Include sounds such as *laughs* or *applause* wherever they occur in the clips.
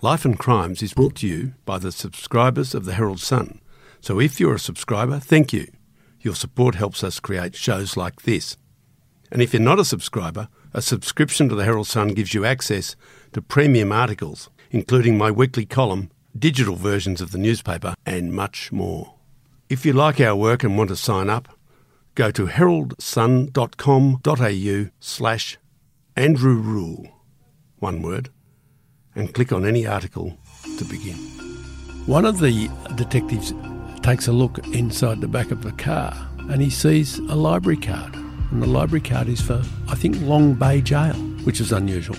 Life and Crimes is brought to you by the subscribers of the Herald Sun. So if you're a subscriber, thank you. Your support helps us create shows like this. And if you're not a subscriber, a subscription to the Herald Sun gives you access to premium articles, including my weekly column, digital versions of the newspaper, and much more. If you like our work and want to sign up, go to heraldsun.com.au slash Andrew Rule, one word, and click on any article to begin. One of the detectives takes a look inside the back of the car and he sees a library card. And the library card is for, I think, Long Bay Jail, which is unusual.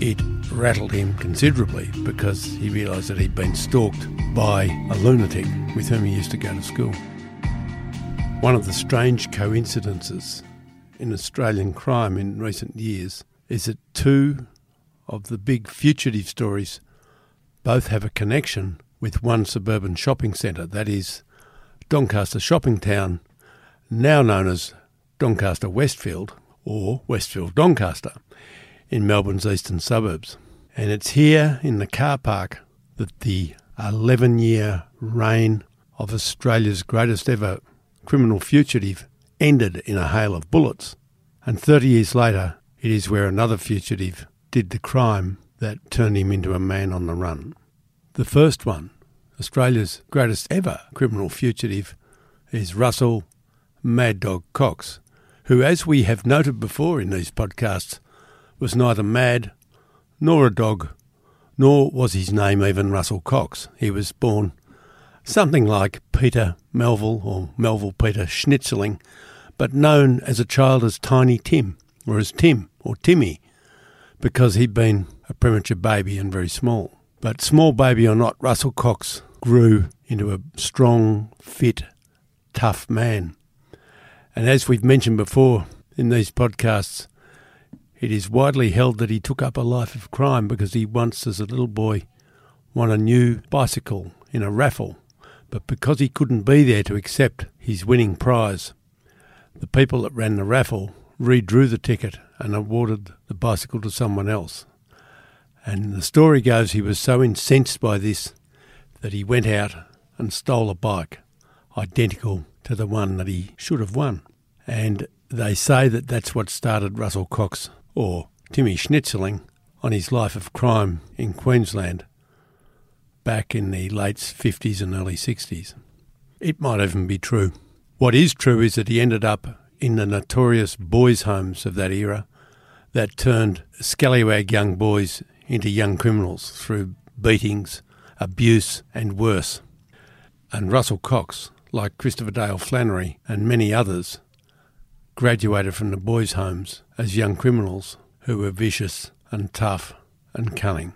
It rattled him considerably because he realised that he'd been stalked by a lunatic with whom he used to go to school. One of the strange coincidences in Australian crime in recent years is that two of the big fugitive stories both have a connection with one suburban shopping centre, that is, Doncaster Shopping Town, now known as Doncaster Westfield or Westfield Doncaster in Melbourne's eastern suburbs. And it's here in the car park that the 11 year reign of Australia's greatest ever criminal fugitive ended in a hail of bullets. And 30 years later, it is where another fugitive did the crime that turned him into a man on the run. The first one, Australia's greatest ever criminal fugitive, is Russell Mad Dog Cox, who, as we have noted before in these podcasts, was neither mad nor a dog, nor was his name even Russell Cox. He was born something like Peter Melville or Melville Peter Schnitzeling, but known as a child as Tiny Tim or as Tim or Timmy because he'd been a premature baby and very small. But small baby or not, Russell Cox grew into a strong, fit, tough man. And as we've mentioned before in these podcasts, it is widely held that he took up a life of crime because he once, as a little boy, won a new bicycle in a raffle. But because he couldn't be there to accept his winning prize, the people that ran the raffle redrew the ticket and awarded the bicycle to someone else. And the story goes he was so incensed by this that he went out and stole a bike identical to the one that he should have won. And they say that that's what started Russell Cox, or Timmy Schnitzling, on his life of crime in Queensland back in the late 50s and early 60s. It might even be true. What is true is that he ended up in the notorious boys' homes of that era that turned scallywag young boys into young criminals through beatings, abuse, and worse. And Russell Cox, like Christopher Dale Flannery and many others, graduated from the boys' homes as young criminals who were vicious and tough and cunning.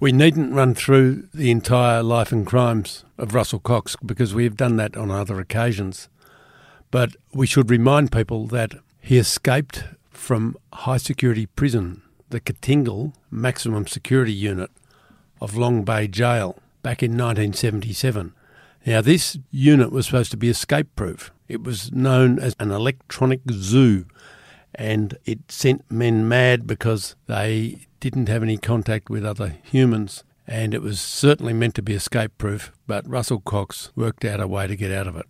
We needn't run through the entire life and crimes of Russell Cox because we have done that on other occasions. But we should remind people that he escaped from high security prison, the Katingal Maximum Security Unit of Long Bay Jail, back in 1977. Now, this unit was supposed to be escape proof. It was known as an electronic zoo, and it sent men mad because they didn't have any contact with other humans. And it was certainly meant to be escape proof, but Russell Cox worked out a way to get out of it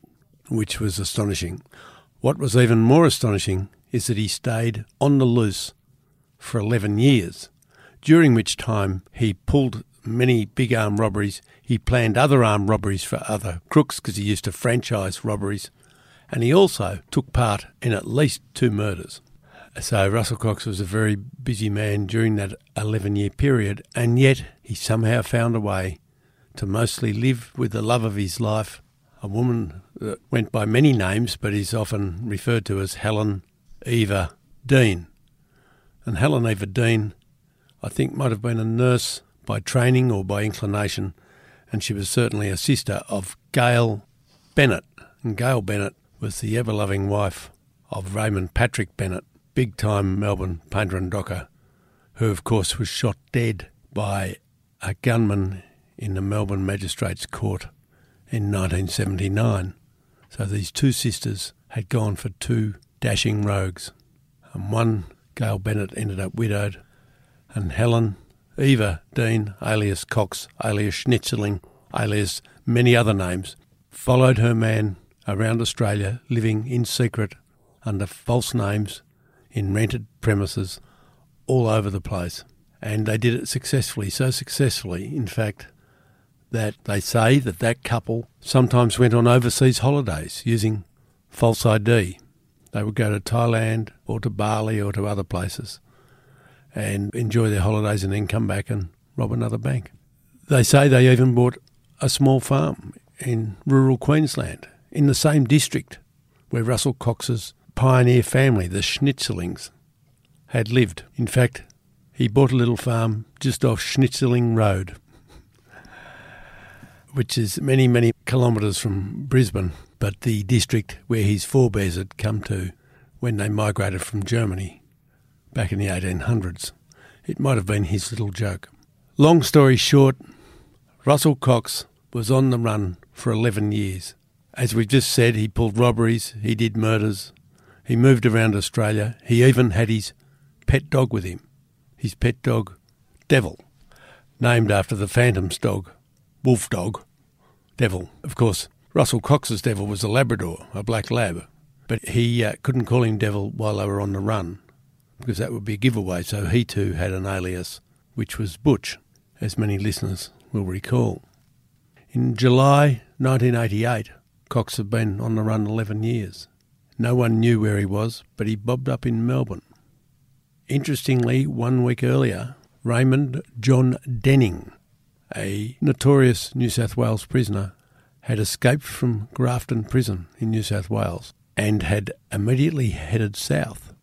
which was astonishing. What was even more astonishing is that he stayed on the loose for 11 years, during which time he pulled many big arm robberies. He planned other armed robberies for other crooks because he used to franchise robberies, and he also took part in at least two murders. So Russell Cox was a very busy man during that 11 year period, and yet he somehow found a way to mostly live with the love of his life a woman that went by many names but is often referred to as Helen Eva Dean. And Helen Eva Dean, I think, might have been a nurse by training or by inclination, and she was certainly a sister of Gail Bennett. And Gail Bennett was the ever loving wife of Raymond Patrick Bennett, big time Melbourne painter and docker, who, of course, was shot dead by a gunman in the Melbourne Magistrates Court in 1979. So these two sisters had gone for two dashing rogues. And one, Gail Bennett, ended up widowed, and Helen Eva Dean, alias Cox, alias Schnitzeling, alias many other names, followed her man around Australia, living in secret under false names in rented premises all over the place. And they did it successfully, so successfully, in fact, that they say that that couple sometimes went on overseas holidays using false ID. They would go to Thailand or to Bali or to other places and enjoy their holidays and then come back and rob another bank. They say they even bought a small farm in rural Queensland in the same district where Russell Cox's pioneer family, the Schnitzlings, had lived. In fact, he bought a little farm just off Schnitzling Road, which is many, many kilometres from Brisbane, but the district where his forebears had come to when they migrated from Germany back in the 1800s. It might have been his little joke. Long story short, Russell Cox was on the run for 11 years. As we've just said, he pulled robberies, he did murders, he moved around Australia, he even had his pet dog with him, his pet dog, Devil, named after the Phantom's dog, Wolf Dog, Devil. Of course, Russell Cox's Devil was a Labrador, a black lab, but he uh, couldn't call him Devil while they were on the run because that would be a giveaway, so he too had an alias, which was Butch, as many listeners will recall. In July 1988, Cox had been on the run 11 years. No one knew where he was, but he bobbed up in Melbourne. Interestingly, one week earlier, Raymond John Denning, a notorious New South Wales prisoner, had escaped from Grafton Prison in New South Wales and had immediately headed south.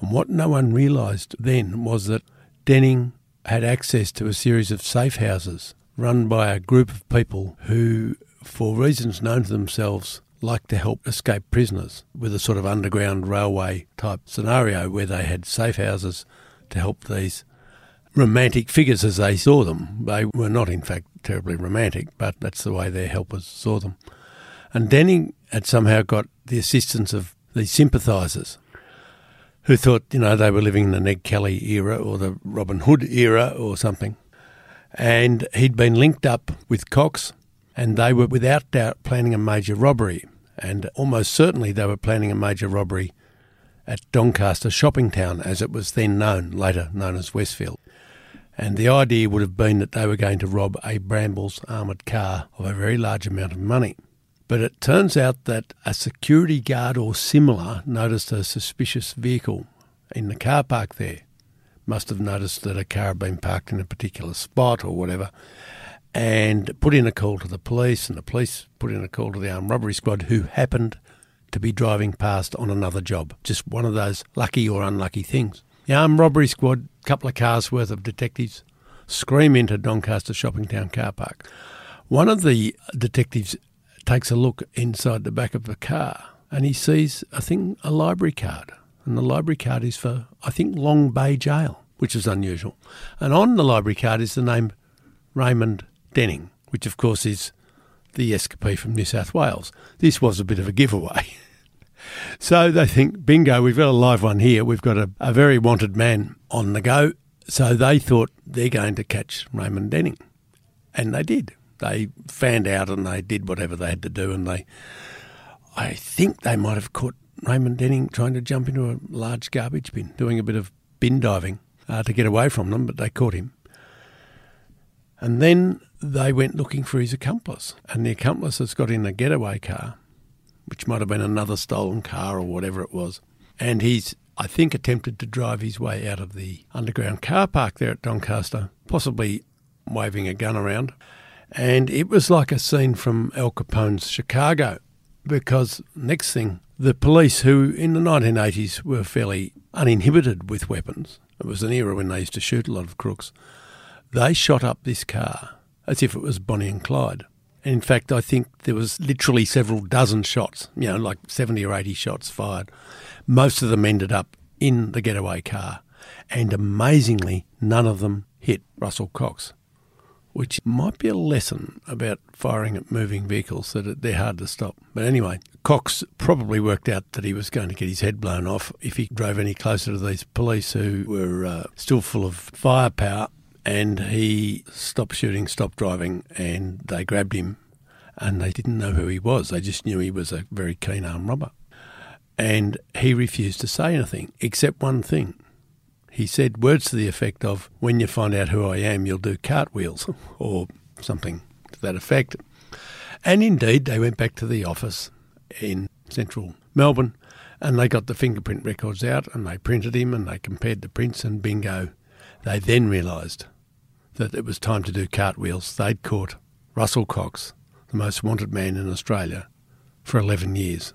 And what no one realised then was that Denning had access to a series of safe houses run by a group of people who, for reasons known to themselves, like to help escape prisoners with a sort of underground railway type scenario where they had safe houses to help these romantic figures as they saw them. They were not, in fact, terribly romantic, but that's the way their helpers saw them. And Denning had somehow got the assistance of these sympathisers who thought, you know, they were living in the Ned Kelly era or the Robin Hood era or something and he'd been linked up with Cox, and they were without doubt planning a major robbery, and almost certainly they were planning a major robbery at Doncaster Shopping Town, as it was then known, later known as Westfield. And the idea would have been that they were going to rob a Brambles armoured car of a very large amount of money. But it turns out that a security guard or similar noticed a suspicious vehicle in the car park there must have noticed that a car had been parked in a particular spot or whatever and put in a call to the police, and the police put in a call to the armed robbery squad who happened to be driving past on another job. Just one of those lucky or unlucky things. The armed robbery squad, couple of cars worth of detectives, scream into Doncaster Shopping Town car park. One of the detectives takes a look inside the back of the car and he sees, I think, a library card and the library card is for, I think, Long Bay Jail, which is unusual. And on the library card is the name Raymond Denning, which of course is the escapee from New South Wales. This was a bit of a giveaway. *laughs* so they think, bingo, we've got a live one here. We've got a, a very wanted man on the go. So they thought they're going to catch Raymond Denning. And they did. They fanned out and they did whatever they had to do. And they, I think they might have caught Raymond Denning trying to jump into a large garbage bin, doing a bit of bin diving uh, to get away from them, but they caught him. And then they went looking for his accomplice, and the accomplice has got in a getaway car, which might have been another stolen car or whatever it was. And he's, I think, attempted to drive his way out of the underground car park there at Doncaster, possibly waving a gun around. And it was like a scene from Al Capone's Chicago, because next thing the police, who in the 1980s were fairly uninhibited with weapons, it was an era when they used to shoot a lot of crooks, they shot up this car as if it was Bonnie and Clyde. In fact, I think there was literally several dozen shots, you know, like 70 or 80 shots fired. Most of them ended up in the getaway car. And amazingly, none of them hit Russell Cox which might be a lesson about firing at moving vehicles that they're hard to stop. But anyway, Cox probably worked out that he was going to get his head blown off if he drove any closer to these police who were uh, still full of firepower and he stopped shooting, stopped driving, and they grabbed him, and they didn't know who he was. They just knew he was a very keen armed robber. And he refused to say anything, except one thing. He said words to the effect of, When you find out who I am, you'll do cartwheels, *laughs* or something to that effect. And indeed, they went back to the office in central Melbourne and they got the fingerprint records out and they printed him and they compared the prints and bingo. They then realised that it was time to do cartwheels. They'd caught Russell Cox, the most wanted man in Australia, for 11 years.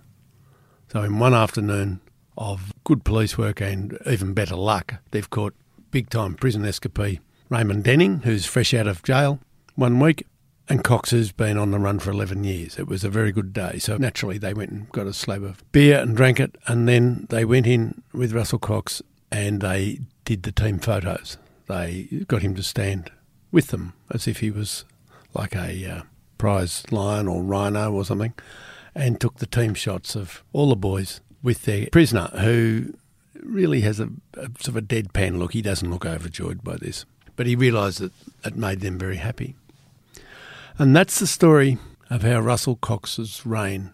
So, in one afternoon of good police work and even better luck, they've caught big time prison escapee Raymond Denning, who's fresh out of jail one week, and Cox has been on the run for 11 years. It was a very good day. So naturally, they went and got a slab of beer and drank it. And then they went in with Russell Cox and they did the team photos. They got him to stand with them as if he was like a uh, prize lion or rhino or something and took the team shots of all the boys with their prisoner who really has a, a sort of a deadpan look. He doesn't look overjoyed by this. But he realised that it made them very happy. And that's the story of how Russell Cox's reign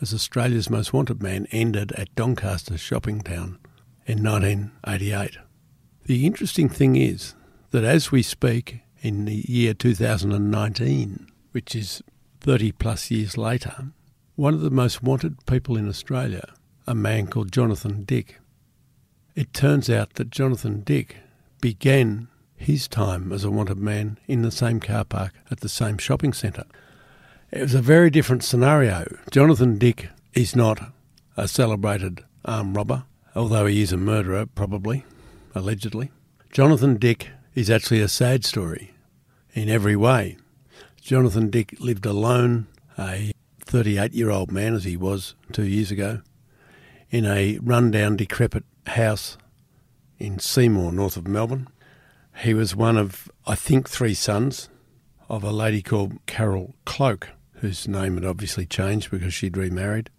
as Australia's most wanted man ended at Doncaster shopping town in 1988. The interesting thing is that as we speak in the year 2019, which is 30 plus years later, one of the most wanted people in Australia, a man called Jonathan Dick, it turns out that Jonathan Dick began his time as a wanted man in the same car park at the same shopping centre. It was a very different scenario. Jonathan Dick is not a celebrated armed robber, although he is a murderer, probably, allegedly. Jonathan Dick is actually a sad story in every way. Jonathan Dick lived alone, a 38 year old man as he was two years ago, in a run-down, decrepit house in Seymour, north of Melbourne. He was one of, I think, three sons of a lady called Carol Cloke, whose name had obviously changed because she'd remarried.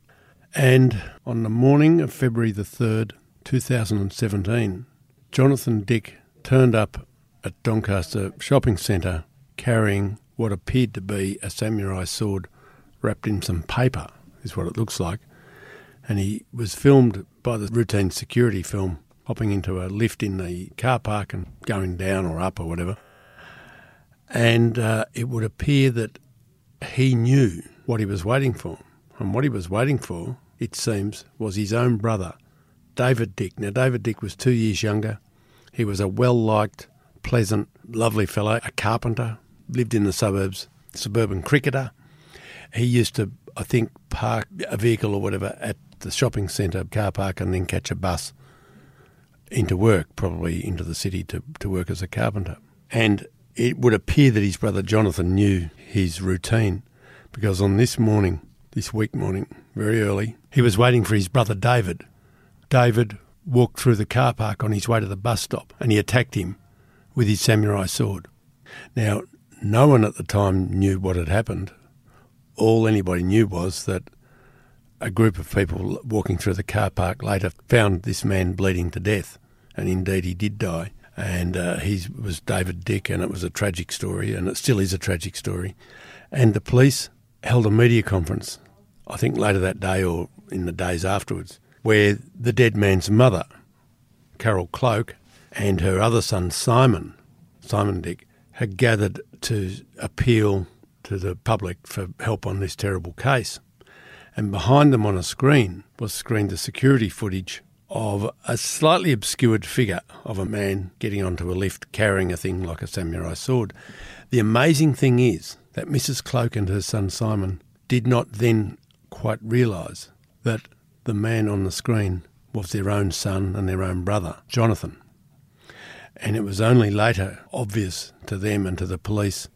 And on the morning of February the 3rd, 2017, Jonathan Dick turned up at Doncaster Shopping Centre carrying what appeared to be a samurai sword wrapped in some paper, is what it looks like. And he was filmed by the routine security film hopping into a lift in the car park and going down or up or whatever. And uh, it would appear that he knew what he was waiting for. And what he was waiting for, it seems, was his own brother, David Dick. Now, David Dick was two years younger. He was a well liked, pleasant, lovely fellow, a carpenter, lived in the suburbs, suburban cricketer. He used to, I think, park a vehicle or whatever at the shopping centre car park and then catch a bus into work, probably into the city to, to work as a carpenter. And it would appear that his brother Jonathan knew his routine because on this morning, this week morning, very early, he was waiting for his brother David. David walked through the car park on his way to the bus stop and he attacked him with his samurai sword. Now, no one at the time knew what had happened. All anybody knew was that a group of people walking through the car park later found this man bleeding to death and indeed he did die. And uh, he was David Dick, and it was a tragic story, and it still is a tragic story. And the police held a media conference, I think later that day or in the days afterwards, where the dead man's mother, Carol Cloke, and her other son, Simon, Simon Dick, had gathered to appeal to the public for help on this terrible case. And behind them on a screen was screened the security footage of a slightly obscured figure of a man getting onto a lift carrying a thing like a samurai sword. The amazing thing is that Mrs. Cloke and her son Simon did not then quite realise that the man on the screen was their own son and their own brother, Jonathan. And it was only later obvious to them and to the police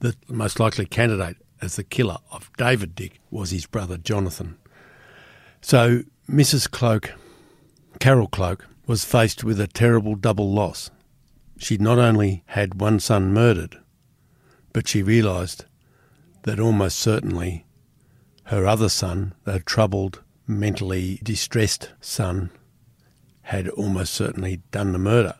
that the most likely candidate as the killer of David Dick was his brother Jonathan. So Mrs. Cloke, Carol Cloke, was faced with a terrible double loss. She not only had one son murdered, but she realised that almost certainly her other son, the troubled, mentally distressed son, had almost certainly done the murder.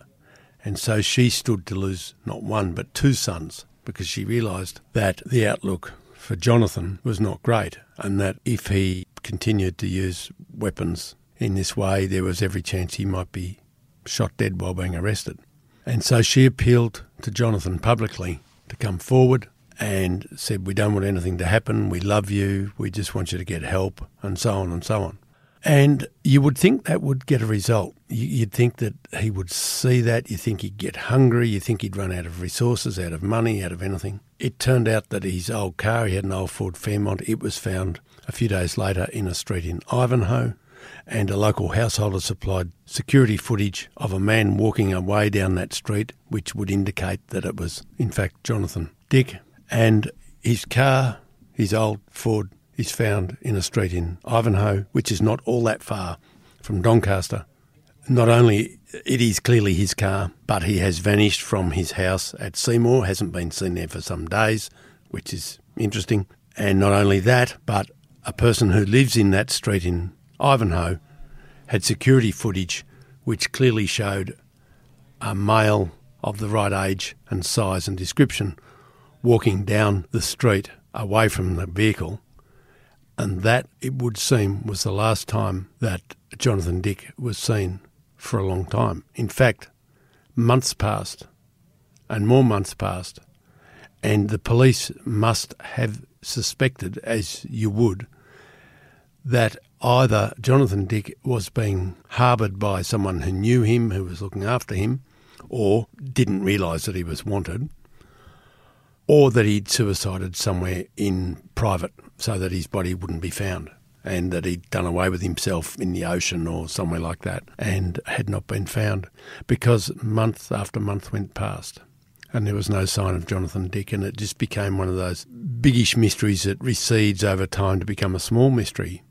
And so she stood to lose not one but two sons because she realised that the outlook for Jonathan was not great and that if he continued to use weapons in this way, there was every chance he might be shot dead while being arrested. And so she appealed to Jonathan publicly to come forward and said, We don't want anything to happen. We love you. We just want you to get help, and so on and so on. And you would think that would get a result. You'd think that he would see that. You think he'd get hungry. You think he'd run out of resources, out of money, out of anything. It turned out that his old car, he had an old Ford Fairmont, it was found a few days later in a street in Ivanhoe. And a local householder supplied security footage of a man walking away down that street, which would indicate that it was, in fact, Jonathan Dick. And his car, his old Ford, is found in a street in Ivanhoe, which is not all that far from Doncaster. Not only it is clearly his car, but he has vanished from his house at Seymour, hasn't been seen there for some days, which is interesting. And not only that, but a person who lives in that street in Ivanhoe had security footage which clearly showed a male of the right age and size and description walking down the street away from the vehicle. And that, it would seem, was the last time that Jonathan Dick was seen for a long time. In fact, months passed and more months passed, and the police must have suspected, as you would, that either Jonathan Dick was being harboured by someone who knew him, who was looking after him, or didn't realise that he was wanted, or that he'd suicided somewhere in private so that his body wouldn't be found and that he'd done away with himself in the ocean or somewhere like that and had not been found because month after month went past and there was no sign of Jonathan Dick and it just became one of those biggish mysteries that recedes over time to become a small mystery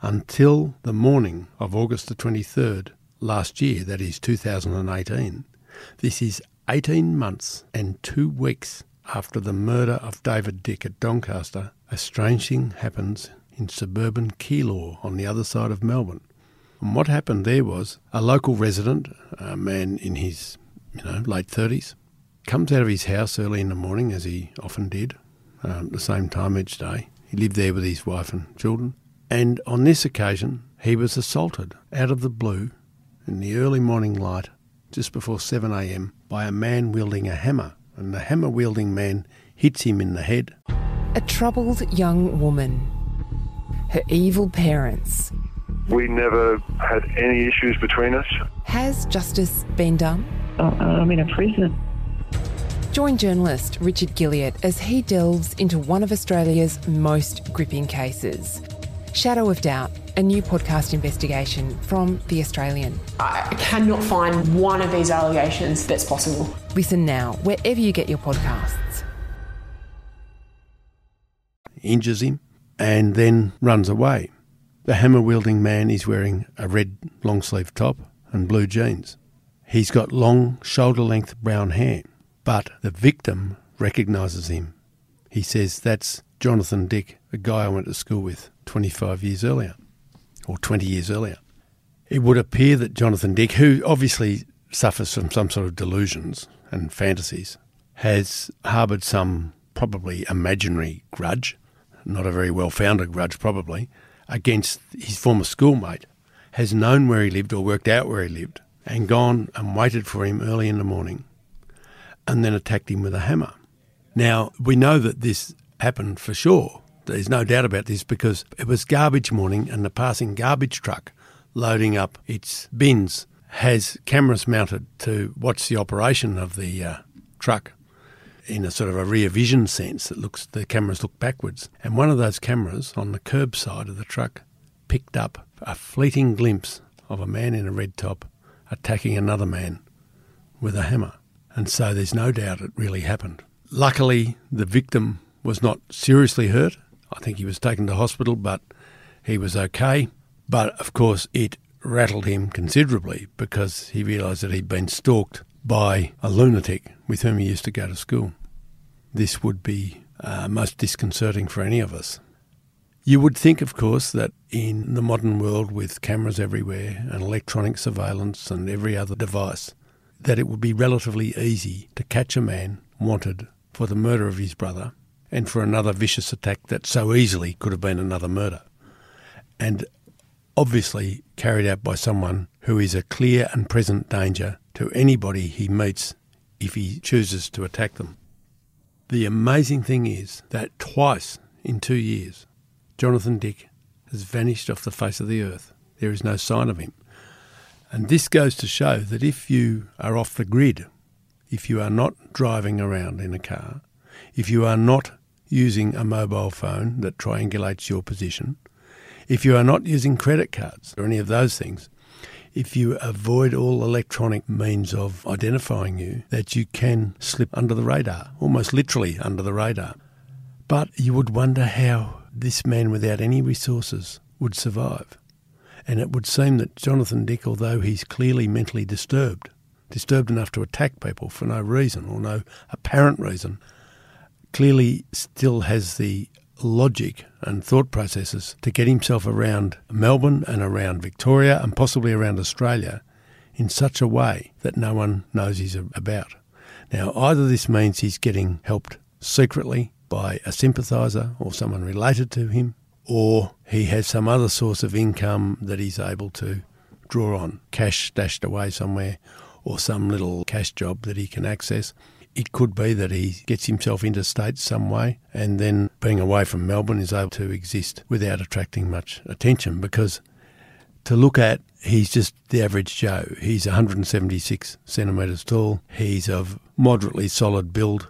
until the morning of August the 23rd last year, that is 2018. This is 18 months and two weeks after the murder of David Dick at Doncaster, a strange thing happens in suburban Keilor on the other side of Melbourne. And what happened there was a local resident, a man in his you know late 30s, comes out of his house early in the morning, as he often did, um, the same time each day. He lived there with his wife and children. And on this occasion, he was assaulted out of the blue in the early morning light, just before 7am, by a man wielding a hammer and the hammer wielding man hits him in the head. A troubled young woman. Her evil parents. We never had any issues between us. Has justice been done? Uh, I'm in a prison. Join journalist Richard Guilliatt as he delves into one of Australia's most gripping cases. Shadow of Doubt, a new podcast investigation from The Australian. I cannot find one of these allegations that's possible. Listen now, wherever you get your podcasts. Injures him and then runs away. The hammer wielding man is wearing a red long sleeve top and blue jeans. He's got long, shoulder length brown hair, but the victim recognises him. He says, That's Jonathan Dick, a guy I went to school with 25 years earlier, or 20 years earlier. It would appear that Jonathan Dick, who obviously suffers from some sort of delusions and fantasies, has harboured some probably imaginary grudge, not a very well founded grudge probably, against his former schoolmate, has known where he lived or worked out where he lived, and gone and waited for him early in the morning, and then attacked him with a hammer. Now, we know that this happened for sure. There's no doubt about this because it was garbage morning and the passing garbage truck loading up its bins has cameras mounted to watch the operation of the uh, truck in a sort of a rear vision sense that looks the cameras look backwards. And one of those cameras on the curb side of the truck picked up a fleeting glimpse of a man in a red top attacking another man with a hammer. And so there's no doubt it really happened. Luckily the victim was not seriously hurt. I think he was taken to hospital but he was okay. But of course it rattled him considerably because he realised that he'd been stalked by a lunatic with whom he used to go to school. This would be uh, most disconcerting for any of us. You would think, of course, that in the modern world with cameras everywhere and electronic surveillance and every other device, that it would be relatively easy to catch a man wanted for the murder of his brother and for another vicious attack that so easily could have been another murder. And obviously carried out by someone who is a clear and present danger to anybody he meets if he chooses to attack them. The amazing thing is that twice in two years, Jonathan Dick has vanished off the face of the earth. There is no sign of him. And this goes to show that if you are off the grid, if you are not driving around in a car, if you are not using a mobile phone that triangulates your position, if you are not using credit cards or any of those things, if you avoid all electronic means of identifying you, that you can slip under the radar, almost literally under the radar. But you would wonder how this man without any resources would survive. And it would seem that Jonathan Dick, although he's clearly mentally disturbed, disturbed enough to attack people for no reason or no apparent reason, clearly still has the logic and thought processes to get himself around Melbourne and around Victoria and possibly around Australia in such a way that no one knows he's about. Now, either this means he's getting helped secretly by a sympathiser or someone related to him, or he has some other source of income that he's able to draw on, cash stashed away somewhere, or some little cash job that he can access. It could be that he gets himself interstate some way and then being away from Melbourne is able to exist without attracting much attention because to look at, he's just the average Joe. He's 176 centimetres tall. He's of moderately solid build,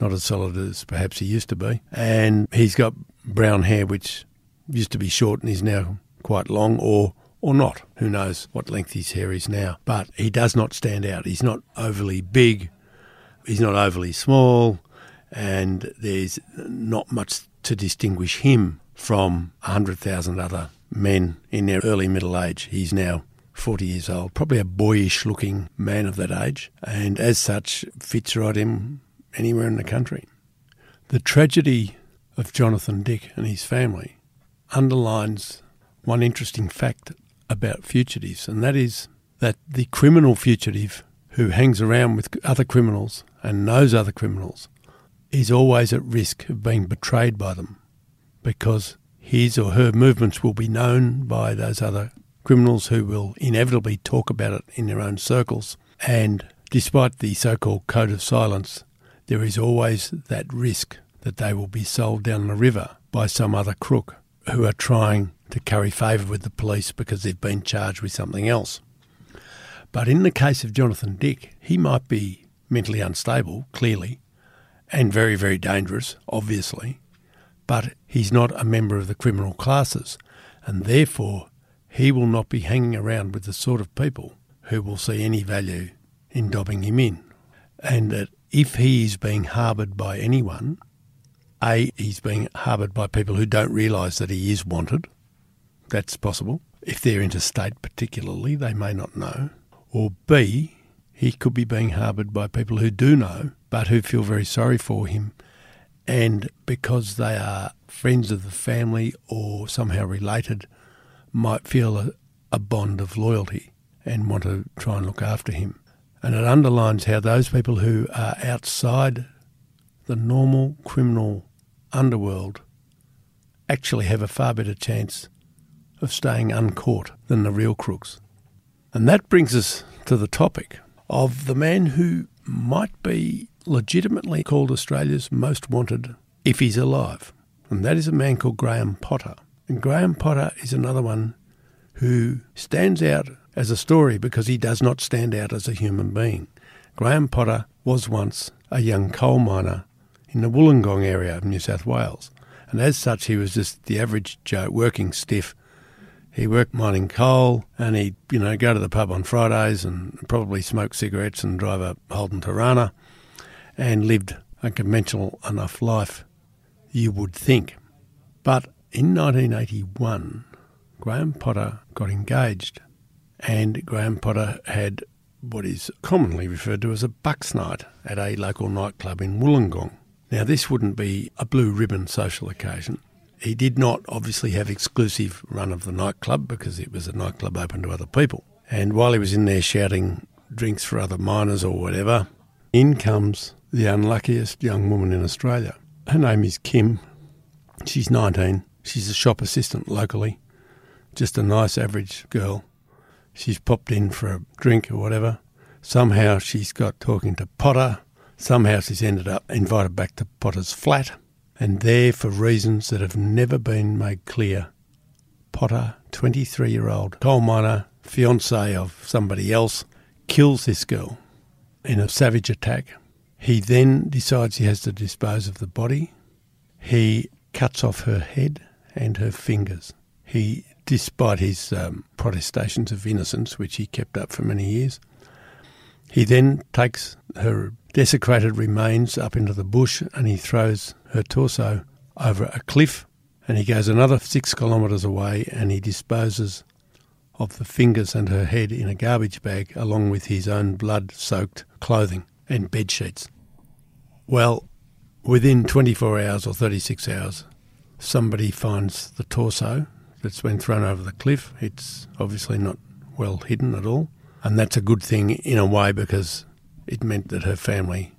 not as solid as perhaps he used to be. And he's got brown hair, which used to be short and is now quite long, or or not. Who knows what length his hair is now? But he does not stand out. He's not overly big he's not overly small, and there's not much to distinguish him from 100,000 other men in their early middle age. He's now 40 years old, probably a boyish looking man of that age, and as such fits right in anywhere in the country. The tragedy of Jonathan Dick and his family underlines one interesting fact about fugitives, and that is that the criminal fugitive who hangs around with other criminals and knows other criminals is always at risk of being betrayed by them because his or her movements will be known by those other criminals who will inevitably talk about it in their own circles. And despite the so called code of silence, there is always that risk that they will be sold down the river by some other crook who are trying to curry favour with the police because they've been charged with something else. But in the case of Jonathan Dick, he might be mentally unstable, clearly, and very, very dangerous, obviously, but he's not a member of the criminal classes, and therefore he will not be hanging around with the sort of people who will see any value in dobbing him in. And that if he is being harboured by anyone, A, he's being harboured by people who don't realise that he is wanted. That's possible. If they're interstate, particularly, they may not know. Or B, he could be being harboured by people who do know, but who feel very sorry for him. And because they are friends of the family or somehow related, might feel a, a bond of loyalty and want to try and look after him. And it underlines how those people who are outside the normal criminal underworld actually have a far better chance of staying uncaught than the real crooks. And that brings us to the topic of the man who might be legitimately called Australia's most wanted if he's alive. And that is a man called Graham Potter. And Graham Potter is another one who stands out as a story because he does not stand out as a human being. Graham Potter was once a young coal miner in the Wollongong area of New South Wales. And as such, he was just the average Joe, working stiff he worked mining coal and he'd, you know, go to the pub on Fridays and probably smoke cigarettes and drive a Holden Torana and lived a conventional enough life, you would think. But in 1981, Graham Potter got engaged and Graham Potter had what is commonly referred to as a bucks night at a local nightclub in Wollongong. Now, this wouldn't be a blue ribbon social occasion. He did not obviously have exclusive run of the nightclub because it was a nightclub open to other people. And while he was in there shouting drinks for other miners or whatever. In comes the unluckiest young woman in Australia. Her name is Kim. She's 19. She's a shop assistant locally. Just a nice average girl. She's popped in for a drink or whatever. Somehow she's got talking to Potter. Somehow she's ended up invited back to Potter's flat. And there, for reasons that have never been made clear, Potter, 23 year old coal miner, fiance of somebody else, kills this girl in a savage attack. He then decides he has to dispose of the body. He cuts off her head and her fingers. He, despite his um, protestations of innocence, which he kept up for many years, he then takes her desecrated remains up into the bush and he throws her torso over a cliff and he goes another six kilometres away and he disposes of the fingers and her head in a garbage bag along with his own blood soaked clothing and bed sheets. Well, within 24 hours or 36 hours, somebody finds the torso that's been thrown over the cliff. It's obviously not well hidden at all. And that's a good thing in a way because it meant that her family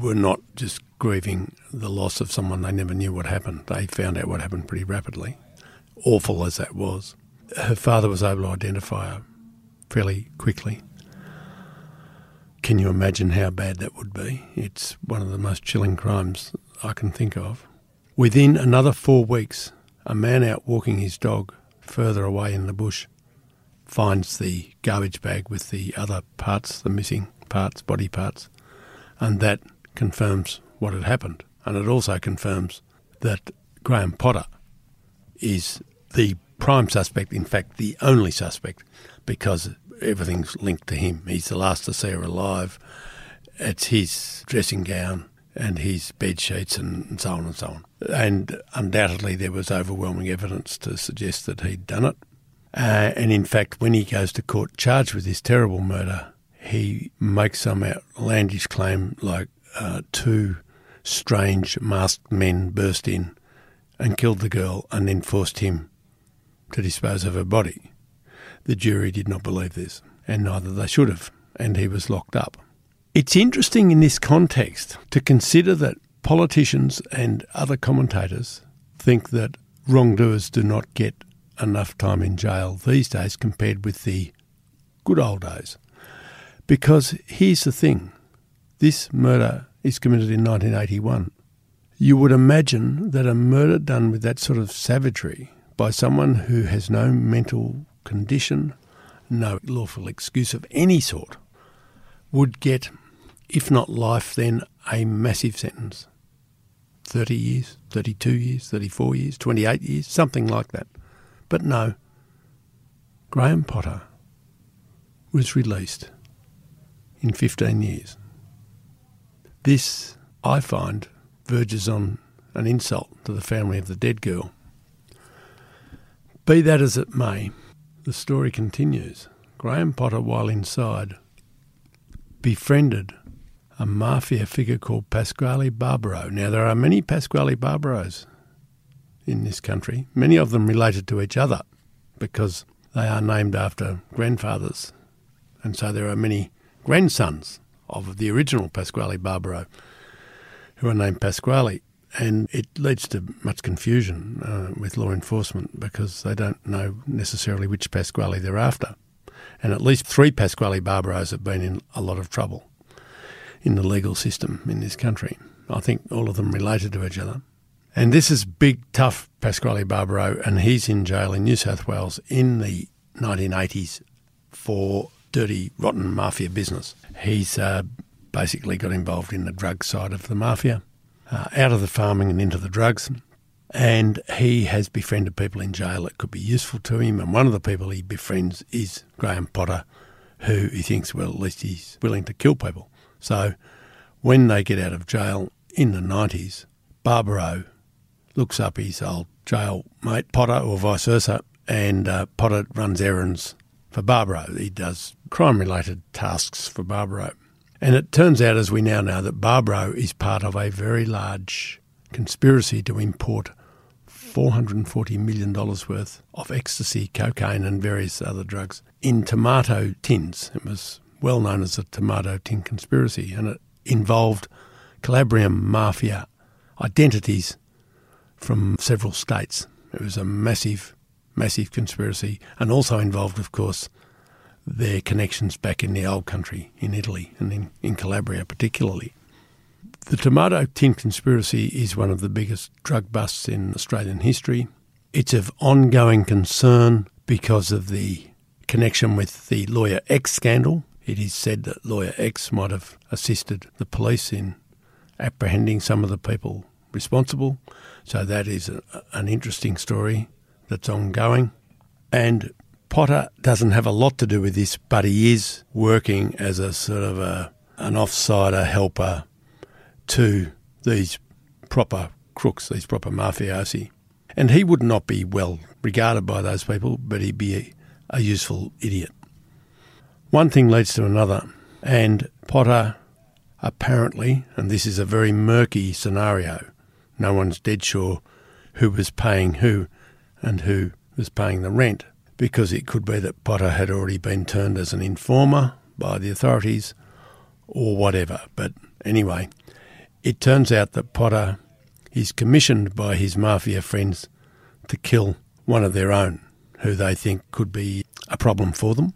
were not just grieving the loss of someone they never knew what happened. They found out what happened pretty rapidly, awful as that was. Her father was able to identify her fairly quickly. Can you imagine how bad that would be? It's one of the most chilling crimes I can think of. Within another four weeks, a man out walking his dog further away in the bush finds the garbage bag with the other parts, the missing parts, body parts, and that confirms what had happened. And it also confirms that Graham Potter is the prime suspect, in fact, the only suspect, because everything's linked to him. He's the last to see her alive. It's his dressing gown and his bed sheets and so on and so on. And undoubtedly, there was overwhelming evidence to suggest that he'd done it. Uh, and in fact, when he goes to court charged with this terrible murder, he makes some outlandish claim like uh, two strange masked men burst in and killed the girl and then forced him to dispose of her body. The jury did not believe this, and neither they should have, and he was locked up. It's interesting in this context to consider that politicians and other commentators think that wrongdoers do not get enough time in jail these days compared with the good old days. Because here's the thing this murder is committed in 1981. You would imagine that a murder done with that sort of savagery by someone who has no mental condition, no lawful excuse of any sort, would get, if not life, then a massive sentence 30 years, 32 years, 34 years, 28 years, something like that. But no, Graham Potter was released in 15 years. This, I find, verges on an insult to the family of the dead girl. Be that as it may, the story continues. Graham Potter, while inside, befriended a mafia figure called Pasquale Barbaro. Now, there are many Pasquale Barbaros in this country, many of them related to each other because they are named after grandfathers. And so there are many grandsons of the original Pasquale Barbaro who are named Pasquale. And it leads to much confusion uh, with law enforcement because they don't know necessarily which Pasquale they're after. And at least three Pasquale Barbaros have been in a lot of trouble in the legal system in this country. I think all of them related to each other. And this is big, tough Pasquale Barbaro, and he's in jail in New South Wales in the 1980s for dirty, rotten mafia business. He's uh, basically got involved in the drug side of the mafia, uh, out of the farming and into the drugs. And he has befriended people in jail that could be useful to him. And one of the people he befriends is Graham Potter, who he thinks, well, at least he's willing to kill people. So when they get out of jail in the 90s, Barbaro looks up his old jail mate, Potter, or vice versa, and uh, Potter runs errands for Barbaro. He does crime related tasks for Barbaro. And it turns out, as we now know, that Barbaro is part of a very large conspiracy to import $440 million worth of ecstasy, cocaine, and various other drugs in tomato tins. It was well known as the Tomato Tin Conspiracy, and it involved Calabrian mafia identities from several states. It was a massive, massive conspiracy, and also involved, of course, their connections back in the old country, in Italy and in, in Calabria particularly. The tomato tin conspiracy is one of the biggest drug busts in Australian history. It's of ongoing concern because of the connection with the Lawyer X scandal. It is said that Lawyer X might have assisted the police in apprehending some of the people responsible. So that is a, an interesting story that's ongoing. And Potter doesn't have a lot to do with this, but he is working as a sort of a, an offsider helper to these proper crooks, these proper mafiosi. And he would not be well regarded by those people, but he'd be a, a useful idiot. One thing leads to another, and Potter apparently, and this is a very murky scenario, no one's dead sure who was paying who and who was paying the rent, because it could be that Potter had already been turned as an informer by the authorities or whatever. But anyway, it turns out that Potter is commissioned by his mafia friends to kill one of their own who they think could be a problem for them.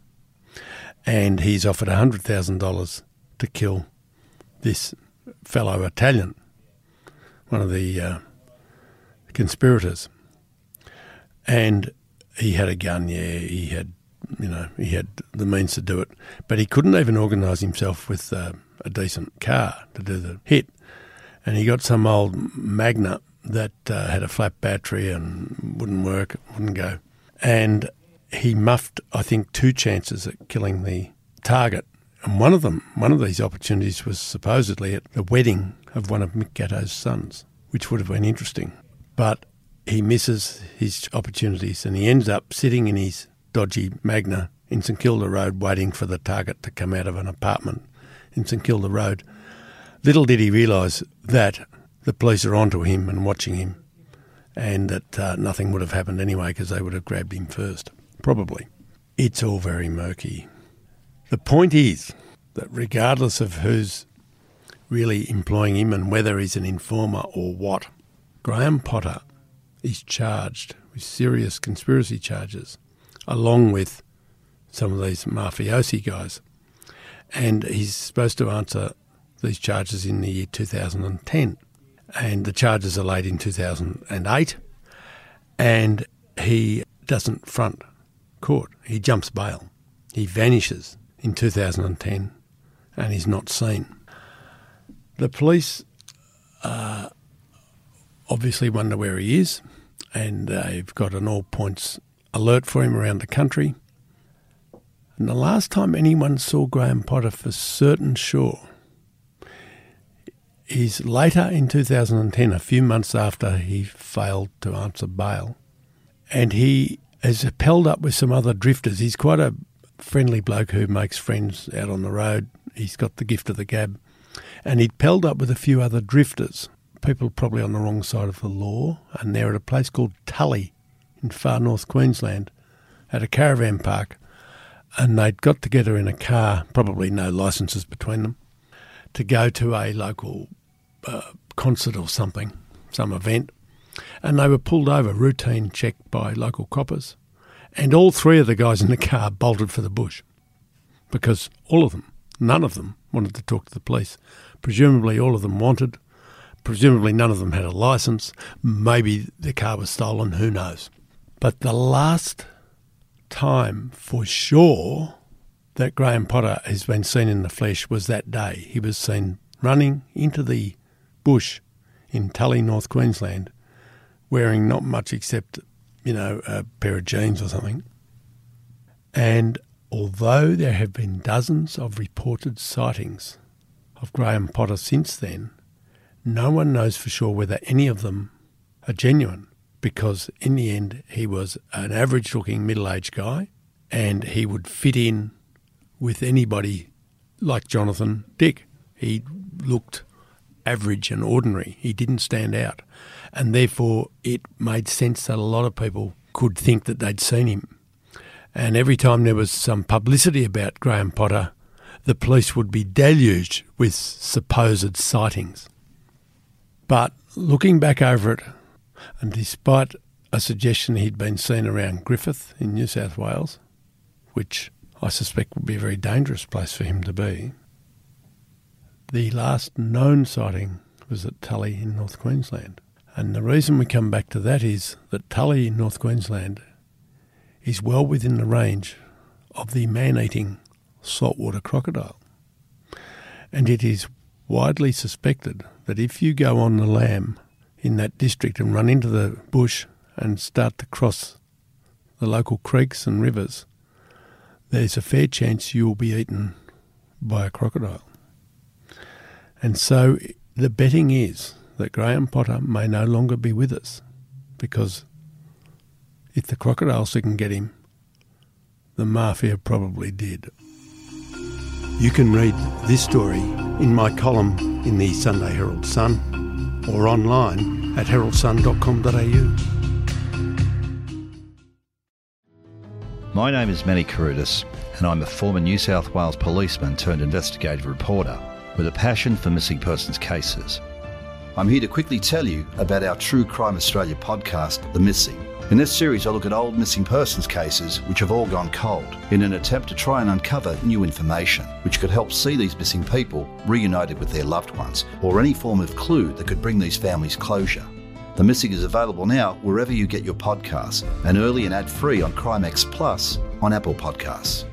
And he's offered $100,000 to kill this fellow Italian, one of the uh, conspirators. And he had a gun, yeah, he had, you know, he had the means to do it. But he couldn't even organise himself with uh, a decent car to do the hit. And he got some old Magna that uh, had a flat battery and wouldn't work, wouldn't go. And he muffed, I think, two chances at killing the target. And one of them, one of these opportunities was supposedly at the wedding of one of Mick Gatto's sons, which would have been interesting. But he misses his opportunities and he ends up sitting in his dodgy Magna in St Kilda Road waiting for the target to come out of an apartment in St Kilda Road. Little did he realise that the police are onto him and watching him, and that uh, nothing would have happened anyway because they would have grabbed him first. Probably. It's all very murky. The point is that regardless of who's really employing him and whether he's an informer or what, Graham Potter is charged with serious conspiracy charges, along with some of these mafiosi guys. And he's supposed to answer these charges in the year 2010. And the charges are laid in 2008. And he doesn't front court. He jumps bail. He vanishes in 2010 and he's not seen. The police uh, obviously wonder where he is and they've got an all points alert for him around the country. And the last time anyone saw Graham Potter for certain sure is later in 2010, a few months after he failed to answer bail. And he has pelled up with some other drifters. He's quite a friendly bloke who makes friends out on the road. He's got the gift of the gab. And he'd pelled up with a few other drifters, people probably on the wrong side of the law. And they're at a place called Tully in far north Queensland at a caravan park. And they'd got together in a car, probably no licenses between them, to go to a local uh, concert or something, some event, and they were pulled over, routine check by local coppers, and all three of the guys in the car bolted for the bush because all of them, none of them, wanted to talk to the police. Presumably, all of them wanted. Presumably, none of them had a license. Maybe the car was stolen, who knows. But the last time for sure that Graham Potter has been seen in the flesh was that day. He was seen running into the bush in Tully, North Queensland, wearing not much except, you know, a pair of jeans or something. And although there have been dozens of reported sightings of Graham Potter since then, no one knows for sure whether any of them are genuine because in the end he was an average looking middle aged guy and he would fit in with anybody like Jonathan Dick. He looked average and ordinary. He didn't stand out. And therefore, it made sense that a lot of people could think that they'd seen him. And every time there was some publicity about Graham Potter, the police would be deluged with supposed sightings. But looking back over it, and despite a suggestion he'd been seen around Griffith in New South Wales, which I suspect would be a very dangerous place for him to be, the last known sighting was at Tully in North Queensland. And the reason we come back to that is that Tully in North Queensland is well within the range of the man eating saltwater crocodile. And it is widely suspected that if you go on the lam in that district and run into the bush and start to cross the local creeks and rivers, there's a fair chance you will be eaten by a crocodile. And so the betting is that Graham Potter may no longer be with us because if the crocodiles can get him, the mafia probably did. You can read this story in my column in the Sunday Herald Sun or online at heraldsun.com.au. My name is Manny Carudis, and I'm a former New South Wales policeman turned investigative reporter with a passion for missing persons cases. I'm here to quickly tell you about our True Crime Australia podcast, The Missing. In this series, I look at old missing persons cases which have all gone cold in an attempt to try and uncover new information which could help see these missing people reunited with their loved ones or any form of clue that could bring these families closure. The Missing is available now wherever you get your podcasts and early and ad free on Crimex Plus on Apple Podcasts.